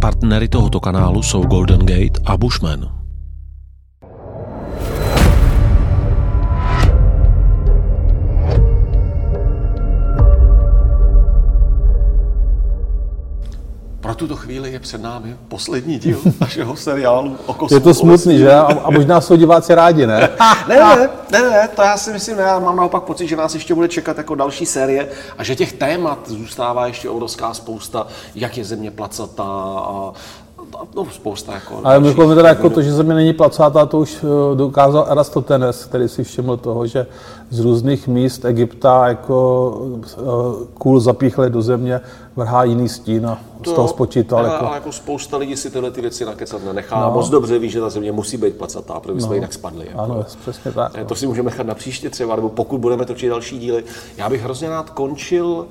Partnery tohoto kanálu jsou Golden Gate a Bushman. Tuto chvíli je před námi poslední díl našeho seriálu o kosmu. Je to smutný, že? A možná jsou diváci rádi, ne? ne, ne, ne, ne, to já si myslím, já mám naopak pocit, že nás ještě bude čekat jako další série a že těch témat zůstává ještě obrovská spousta, jak je země placatá a no, spousta jako Ale my teda jako to, že země není placátá, to už eh, dokázal Aristoteles, který si všiml toho, že z různých míst Egypta jako eh, kůl zapíchli do země, vrhá jiný stín a z toho spočítal. Ale jako... ale jako spousta lidí si tyhle ty věci nakecat nenechá. No. Moc dobře ví, že ta země musí být placatá, protože jsme no. jinak spadli. Jako. Ano, přesně tak. Eh, to si můžeme nechat na příště třeba, nebo pokud budeme točit další díly. Já bych hrozně rád končil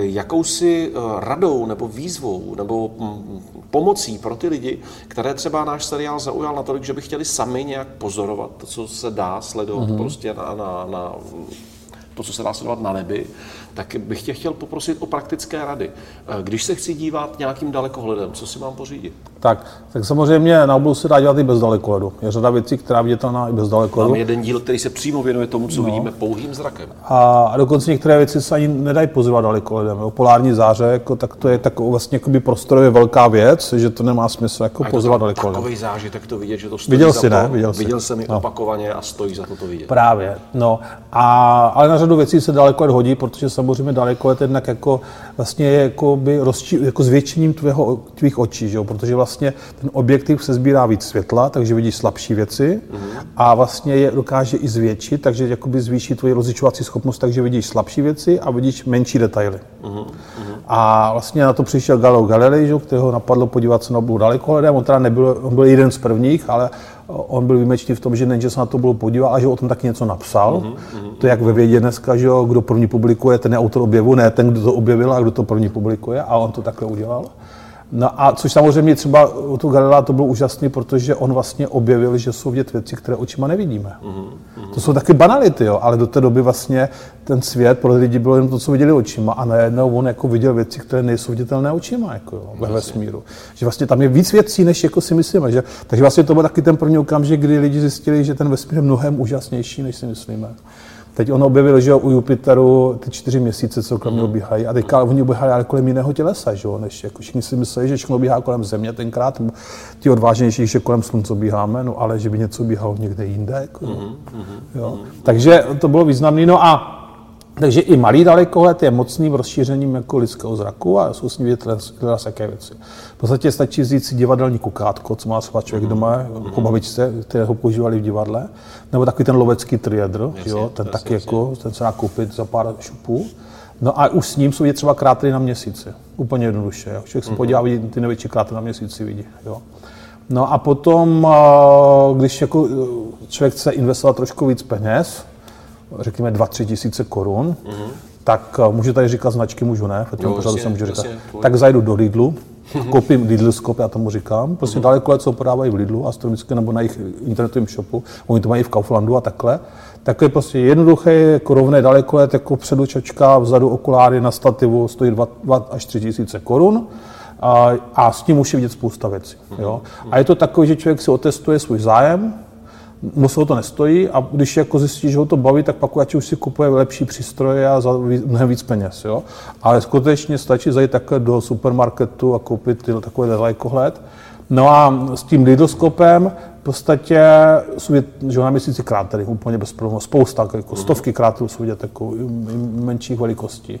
jakousi eh, radou nebo výzvou nebo mm, pomocí pro ty lidi, které třeba náš seriál zaujal natolik, že by chtěli sami nějak pozorovat to, co se dá sledovat mm-hmm. prostě na, na, na to, co se dá sledovat na nebi, tak bych tě chtěl poprosit o praktické rady. Eh, když se chci dívat nějakým dalekohledem, co si mám pořídit? Tak, tak samozřejmě na oblohu se dá dělat i bez dalekohledu. Je řada věcí, která viditelná i bez dalekohledu. Máme jeden díl, který se přímo věnuje tomu, co no. vidíme pouhým zrakem. A, a dokonce některé věci se ani nedají pozorovat dalekohledem. Jo. Polární záře, jako, tak to je tak vlastně prostorově velká věc, že to nemá smysl jako pozorovat dalekohledem. Takový zážitek to vidět, že to stojí Viděl za jsi, to. ne? Viděl, Viděl jsem ji no. opakovaně a stojí za to to vidět. Právě, no. A, ale na řadu věcí se dalekohled hodí, protože samozřejmě dalekohled jednak jako vlastně je jako, by rozči, jako zvětšením tvého, tvých očí, že jo? protože vlastně ten objektiv se sbírá víc světla, takže vidíš slabší věci mm-hmm. a vlastně je dokáže i zvětšit, takže jakoby zvýší tvoji rozlišovací schopnost, takže vidíš slabší věci a vidíš menší detaily. A vlastně na to přišel Galileo Galilei, že, kterého napadlo podívat se na oblohu dalekohledem. On teda nebyl, on byl jeden z prvních, ale on byl výjimečný v tom, že nejen, že se na to bylo podívat, ale že o tom taky něco napsal. Mm-hmm. To je jak ve vědě dneska, že jo, kdo první publikuje, ten je autor objevu, ne ten, kdo to objevil a kdo to první publikuje. A on to takhle udělal. No a což samozřejmě třeba u toho Galilea to bylo úžasné, protože on vlastně objevil, že jsou vidět věci, které očima nevidíme. Mm-hmm. To jsou taky banality, jo, ale do té doby vlastně ten svět pro lidi bylo jenom to, co viděli očima a najednou on jako viděl věci, které nejsou viditelné očima jako jo, ve vesmíru. Že vlastně tam je víc věcí, než jako si myslíme. Že? Takže vlastně to byl taky ten první okamžik, kdy lidi zjistili, že ten vesmír je mnohem úžasnější, než si myslíme. Teď on objevil, že u Jupiteru ty čtyři měsíce, co kolem mm. obíhají, a teďka oni obíhají ale kolem jiného tělesa, že jo, než jako všichni si mysleli, že všechno obíhá kolem Země tenkrát, ti odvážnější, že kolem Slunce obíháme, no ale že by něco obíhalo někde jinde. Jako, mm. jo. Mm. Takže to bylo významné. No a takže i malý dalekohled je mocným rozšířením jako lidského zraku a jsou s ním vidět jaké věci. V podstatě stačí vzít si divadelní kukátko, co má třeba člověk doma, jako babičce, které ho používali v divadle, nebo takový ten lovecký triedr, jasně, jo, ten taky jako, ten se dá koupit za pár šupů. No a už s ním jsou vidět třeba krátery na měsíci. Úplně jednoduše. Jo. Člověk se mm-hmm. podívá, vidí ty největší krátery na měsíci vidí. Jo. No a potom, když jako člověk chce investovat trošku víc peněz, řekněme 2-3 tisíce korun, mm-hmm. tak eh, můžu tady říkat značky, můžu ne, v tom pořadu se můžu říkat. Tak zajdu do Lidlu, koupím Lidlskop, já tomu říkám, prostě mm-hmm. daleko co podávají v Lidlu, astronomicky nebo na jejich internetovém shopu, oni to mají v Kauflandu a takhle. Tak je prostě jednoduché, jako rovné let, jako předu čočka, vzadu okuláry na stativu stojí 2, 2 až 3 tisíce korun. A, a s tím už je vidět spousta věcí. Jo? A je to takové, že člověk si otestuje svůj zájem, moc to nestojí a když jako zjistí, že ho to baví, tak pak už si kupuje lepší přístroje a za mnohem víc peněz. Jo? Ale skutečně stačí zajít takhle do supermarketu a koupit tyhle, takové dalekohled. No a s tím lidoskopem podstatě jsou že na měsíci krátery úplně bez problémů. Spousta, jako stovky kráterů jsou vidět jako menších velikostí.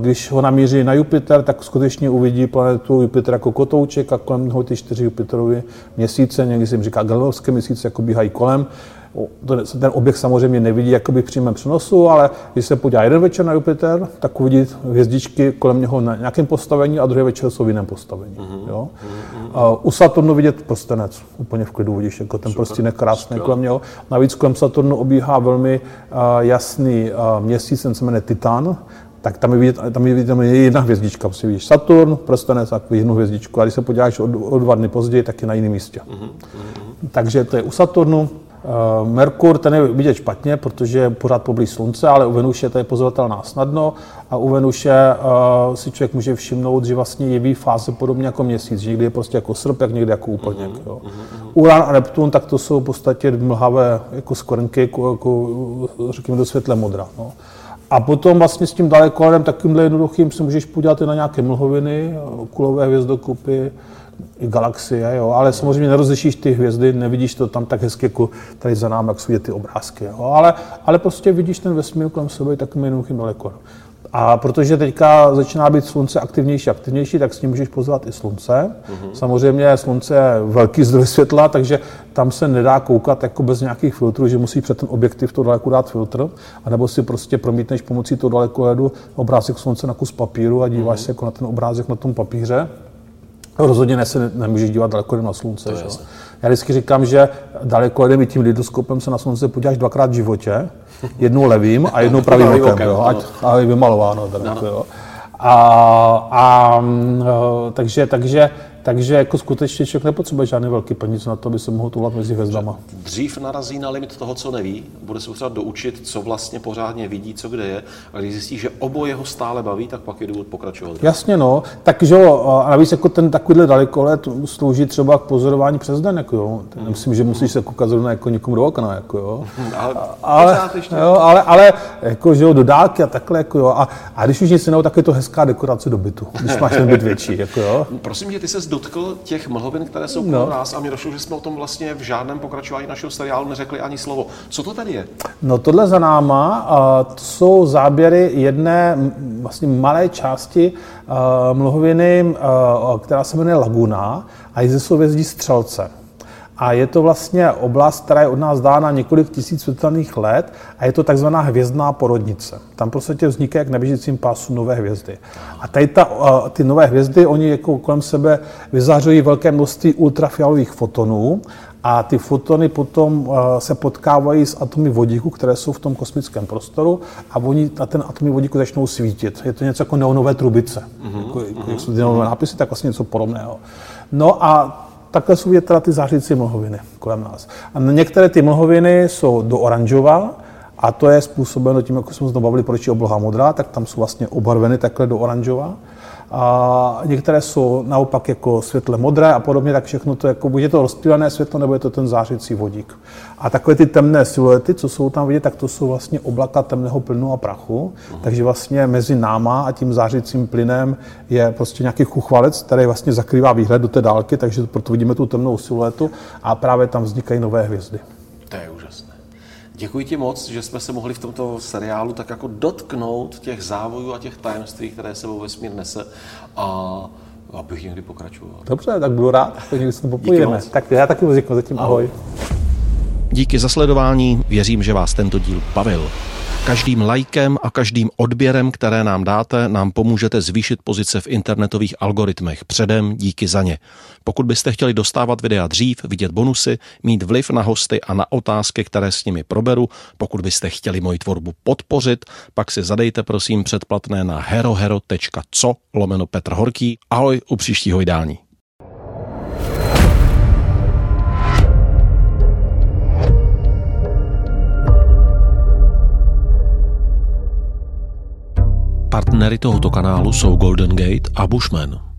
Když ho namíří na Jupiter, tak skutečně uvidí planetu Jupiter jako kotouček a kolem něho ty čtyři Jupiterovy měsíce, někdy se jim říká Galileovské měsíce, jako bíhají kolem. Ten objekt samozřejmě nevidí jakoby v přímém přenosu, ale když se podívá jeden večer na Jupiter, tak uvidí hvězdičky kolem něho na nějakém postavení a druhý večer jsou v jiném postavení. Mm-hmm. Jo? Mm-hmm. U Saturnu vidět prstenec, úplně v klidu vidíš, jako ten prstínek krásný kolem něho. Navíc kolem Saturnu obíhá velmi uh, jasný uh, měsíc, ten se jmenuje Titan, tak tam je, vidět, tam je, vidět, tam je jedna hvězdička, prostě vidíš Saturn, prstenec a jednu hvězdičku. A když se podíváš o, o dva dny později, tak je na jiném místě. Mm-hmm. Takže to je u Saturnu. Uh, Merkur, ten je vidět špatně, protože je pořád poblíž Slunce, ale u Venuše to je pozorovatelná snadno a u Venuše uh, si člověk může všimnout, že vlastně jeví fáze podobně jako měsíc, že někdy je prostě jako srp, jak někdy jako úplně. Uh-huh, jo. Uh-huh. Uran a Neptun, tak to jsou v podstatě mlhavé jako skvrnky, jako, jako řekněme do světle modra. No. A potom vlastně s tím dalekohledem takovýmhle jednoduchým se můžeš podívat i na nějaké mlhoviny, kulové hvězdokupy, i galaxie, jo, ale samozřejmě nerozlišíš ty hvězdy, nevidíš to tam tak hezky, jako tady za námi, jak jsou ty obrázky, jo, ale, ale prostě vidíš ten vesmír kolem sebe takovým jednoduchým daleko. A protože teďka začíná být slunce aktivnější, aktivnější, tak s ním můžeš pozvat i slunce. Mm-hmm. Samozřejmě slunce je velký zdroj světla, takže tam se nedá koukat jako bez nějakých filtrů, že musí před ten objektiv to daleko dát filtr, anebo si prostě promítneš pomocí toho dalekohledu obrázek slunce na kus papíru a díváš mm-hmm. se jako na ten obrázek na tom papíře. Rozhodně ne, se nemůžeš dívat daleko na slunce. Že? Já vždycky říkám, že daleko jdem i tím lidoskopem se na slunce podíváš dvakrát v životě, jednou levým a jednou pravým okem, jo, ať, a je vymalováno. No. jo. A, a, takže, takže takže jako skutečně člověk nepotřebuje žádný velký peníze na to, aby se mohl tulat mezi hvězdama. Dřív narazí na limit toho, co neví, bude se potřebovat doučit, co vlastně pořádně vidí, co kde je, a když zjistí, že oboje ho stále baví, tak pak je důvod pokračovat. Jasně, no. Takže a navíc jako ten takovýhle dalekolet slouží třeba k pozorování přes den, jako jo. Hmm. Myslím, že musíš se koukat zrovna jako někomu do okna, jako jo. ale, ale, jo, ale, ale jako, že jo, do dálky a takhle, jako jo. A, a když už nic jiného, tak je to hezká dekorace do bytu, když máš ten byt větší, jako jo. Prosím tě, ty se dotkl těch mlhovin, které jsou kolem no. nás a mě došlo, že jsme o tom vlastně v žádném pokračování našeho seriálu neřekli ani slovo. Co to tady je? No tohle za náma uh, to jsou záběry jedné vlastně malé části uh, mlhoviny, uh, která se jmenuje Laguna a je ze souvězdí Střelce. A je to vlastně oblast, která je od nás dána několik tisíc světelných let a je to takzvaná hvězdná porodnice. Tam prostě vzniká jak na běžícím pásu nové hvězdy. A tady ta, ty nové hvězdy, oni jako kolem sebe vyzařují velké množství ultrafialových fotonů a ty fotony potom se potkávají s atomy vodíku, které jsou v tom kosmickém prostoru a oni na ten atomy vodíku začnou svítit. Je to něco jako neonové trubice. Mm-hmm. Jako, jako, jak jsou ty neonové nápisy, tak vlastně něco podobného. No a takhle jsou je teda ty zářící mlhoviny kolem nás. A některé ty mlhoviny jsou do oranžova, a to je způsobeno tím, jako jsme se bavili, proč je obloha modrá, tak tam jsou vlastně obarveny takhle do oranžova a některé jsou naopak jako světle modré a podobně, tak všechno to jako, buď je to rozptýlené světlo, nebo je to ten zářící vodík. A takové ty temné siluety, co jsou tam vidět, tak to jsou vlastně oblaka temného plynu a prachu, uh-huh. takže vlastně mezi náma a tím zářícím plynem je prostě nějaký chuchvalec, který vlastně zakrývá výhled do té dálky, takže proto vidíme tu temnou siluetu a právě tam vznikají nové hvězdy. To je úžasné. Děkuji ti moc, že jsme se mohli v tomto seriálu tak jako dotknout těch závojů a těch tajemství, které sebou vesmír nese a abych někdy pokračoval. Dobře, tak budu rád, tak někdy se to popojíme. Tak já taky muziknu, zatím ahoj. ahoj. Díky za sledování, věřím, že vás tento díl bavil. Každým lajkem a každým odběrem, které nám dáte, nám pomůžete zvýšit pozice v internetových algoritmech. Předem díky za ně. Pokud byste chtěli dostávat videa dřív, vidět bonusy, mít vliv na hosty a na otázky, které s nimi proberu, pokud byste chtěli moji tvorbu podpořit, pak si zadejte prosím předplatné na herohero.co lomeno Petr Horký. Ahoj u příštího vydání. Partnery tohoto kanálu jsou Golden Gate a Bushman.